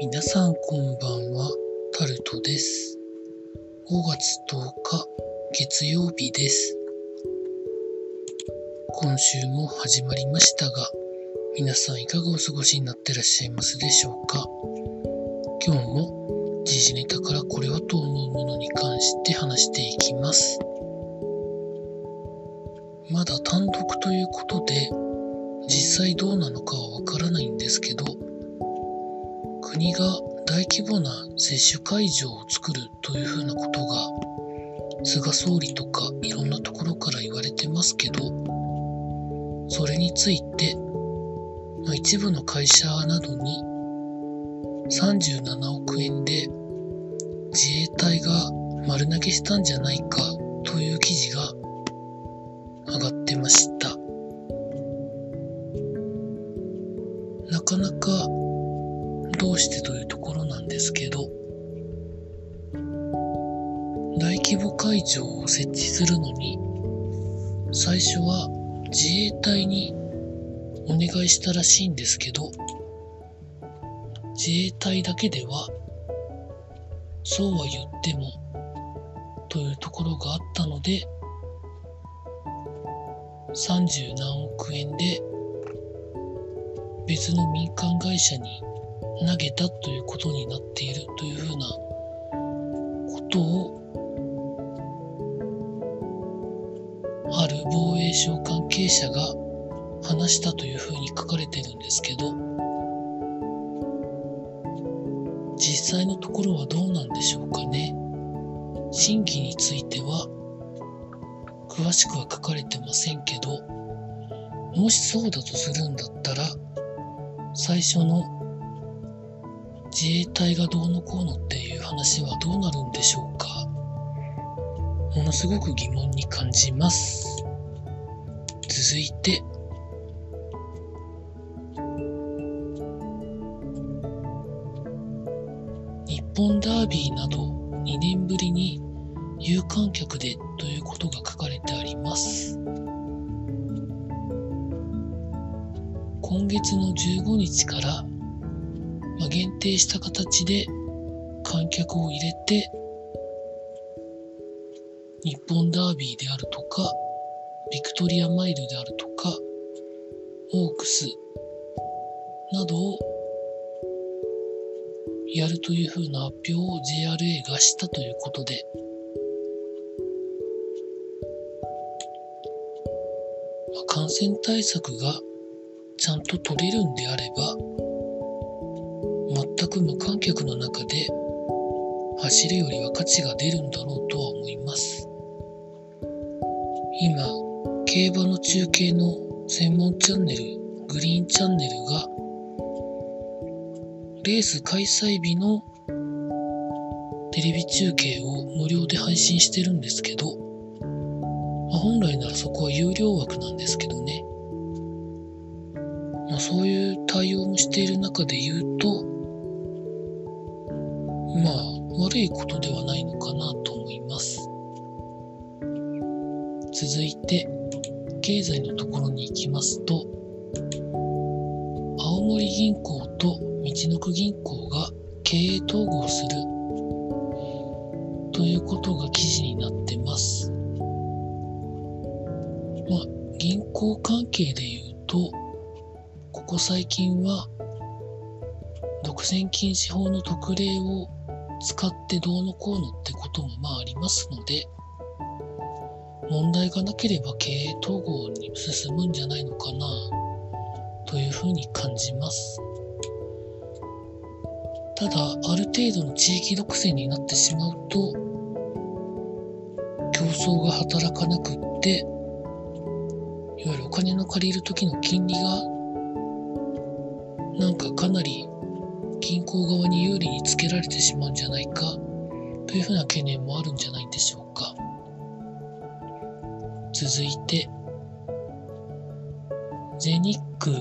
皆さんこんばんは、タルトです。5月10日、月曜日です。今週も始まりましたが、皆さんいかがお過ごしになってらっしゃいますでしょうか？今日も時事ネタからこれはと思うものに関して話していきます。まだ単独ということで、実際どうなのかはわからないんですけど、国が大規模な接種会場を作るというふうなことが菅総理とかいろんなところから言われてますけどそれについて一部の会社などに37億円で自衛隊が丸投げしたんじゃないかという記事が上がってました。なかなかどうしてというところなんですけど、大規模会場を設置するのに、最初は自衛隊にお願いしたらしいんですけど、自衛隊だけでは、そうは言っても、というところがあったので、30何億円で別の民間会社に投げたということになっているというふうなことをある防衛省関係者が話したというふうに書かれてるんですけど実際のところはどうなんでしょうかね？真偽については詳しくは書かれてませんけどもしそうだとするんだったら最初の自衛隊がどうのこうのっていう話はどうなるんでしょうか？ものすごく疑問に感じます。続いて。日本ダービーなど2年ぶりに有観客でということが書かれてあります。今月の15日からまあ、限定した形で観客を入れて日本ダービーであるとかビクトリアマイルであるとかオークスなどをやるというふうな発表を JRA がしたということで、感染対策がちゃんと取れるんであればく無観客の中で走るよりは価値が出るんだろうとは思います。今競馬の中継の専門チャンネルグリーンチャンネルがレース開催日のテレビ中継を無料で配信してるんですけど、まあ、本来ならそこは有料枠なんですけどね、まあ、そういう対応もしている中で言うとまあ、悪いことではないのかなと思います。続いて、経済のところに行きますと、青森銀行と道のく銀行が経営統合するということが記事になってます。まあ、銀行関係で言うと、ここ最近は独占禁止法の特例を使ってどうのこうのってこともまあありますので、問題がなければ経営統合に進むんじゃないのかなというふうに感じます。ただ、ある程度の地域独占になってしまうと、競争が働かなくって、いわゆるお金の借りる時の金利が、なんかかなり銀行側に有利につけられてしまうんじゃないかというふうな懸念もあるんじゃないでしょうか。続いて全日空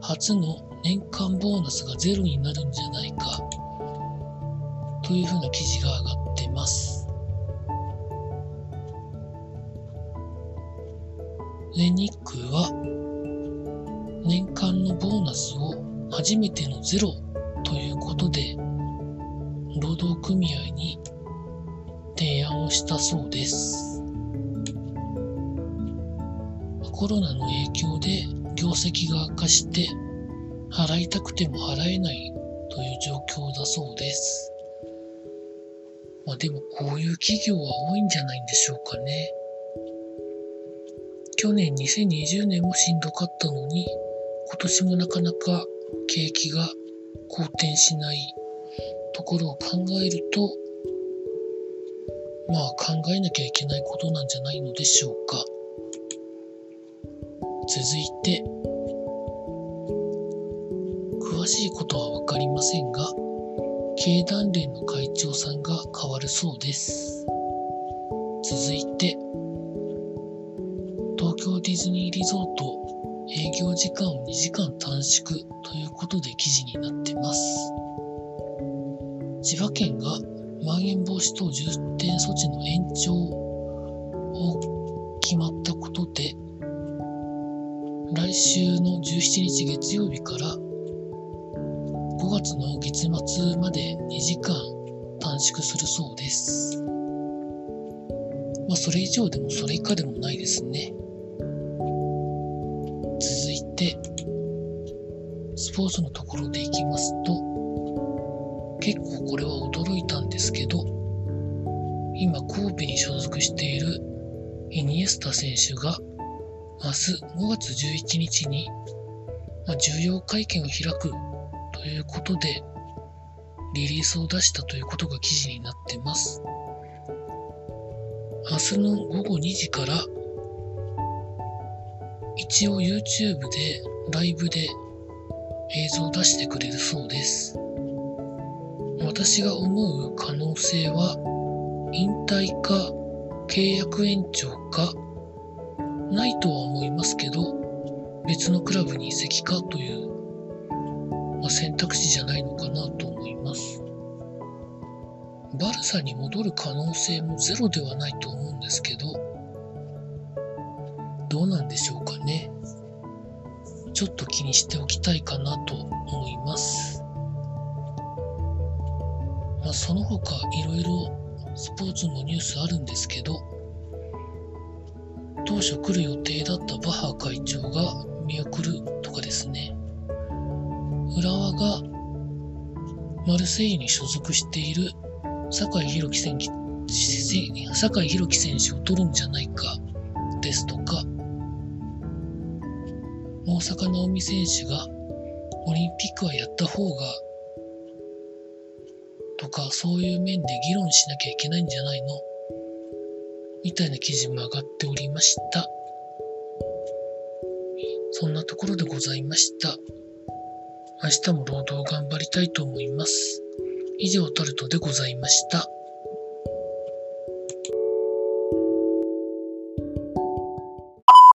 初の年間ボーナスがゼロになるんじゃないかというふうな記事が上がってます。全日空は年間のボーナスを初めてのゼロということで、労働組合に提案をしたそうです。コロナの影響で業績が悪化して払いたくても払えないという状況だそうです。まあでもこういう企業は多いんじゃないんでしょうかね。去年2020年もしんどかったのに今年もなかなか景気が好転しないところを考えるとまあ考えなきゃいけないことなんじゃないのでしょうか。続いて、詳しいことはわかりませんが、経団連の会長さんが変わるそうです。続いて、東京ディズニーリゾート営業時間を2時間短縮ということで記事になってます。千葉県がまん延防止等重点措置の延長を決まったことで、来週の17日月曜日から5月の月末まで2時間短縮するそうです。まあ、それ以上でもそれ以下でもないですね。スポーツのところでいきますと、結構これは驚いたんですけど、今神戸に所属しているイニエスタ選手が明日5月11日に、重要会見を開くということでリリースを出したということが記事になってます。明日の午後2時から一応 YouTube でライブで映像を出してくれるそうです。私が思う可能性は引退か契約延長かないとは思いますけど別のクラブに移籍かという、まあ、選択肢じゃないのかなと思いますバルサに戻る可能性もゼロではないと思うんですけどどうなんでしょうかねちょっと気にしておきたいかなと思います。まあその他いろいろスポーツのニュースあるんですけど当初来る予定だったバッハ会長が見送るとかですね。浦和がマルセイユに所属している酒井宏樹選手酒井宏樹選手を取るんじゃないかですとか大坂なおみ選手がオリンピックはやった方がとかそういう面で議論しなきゃいけないんじゃないの？みたいな記事も上がっておりました。そんなところでございました。明日も労働頑張りたいと思います。以上タルトでございました。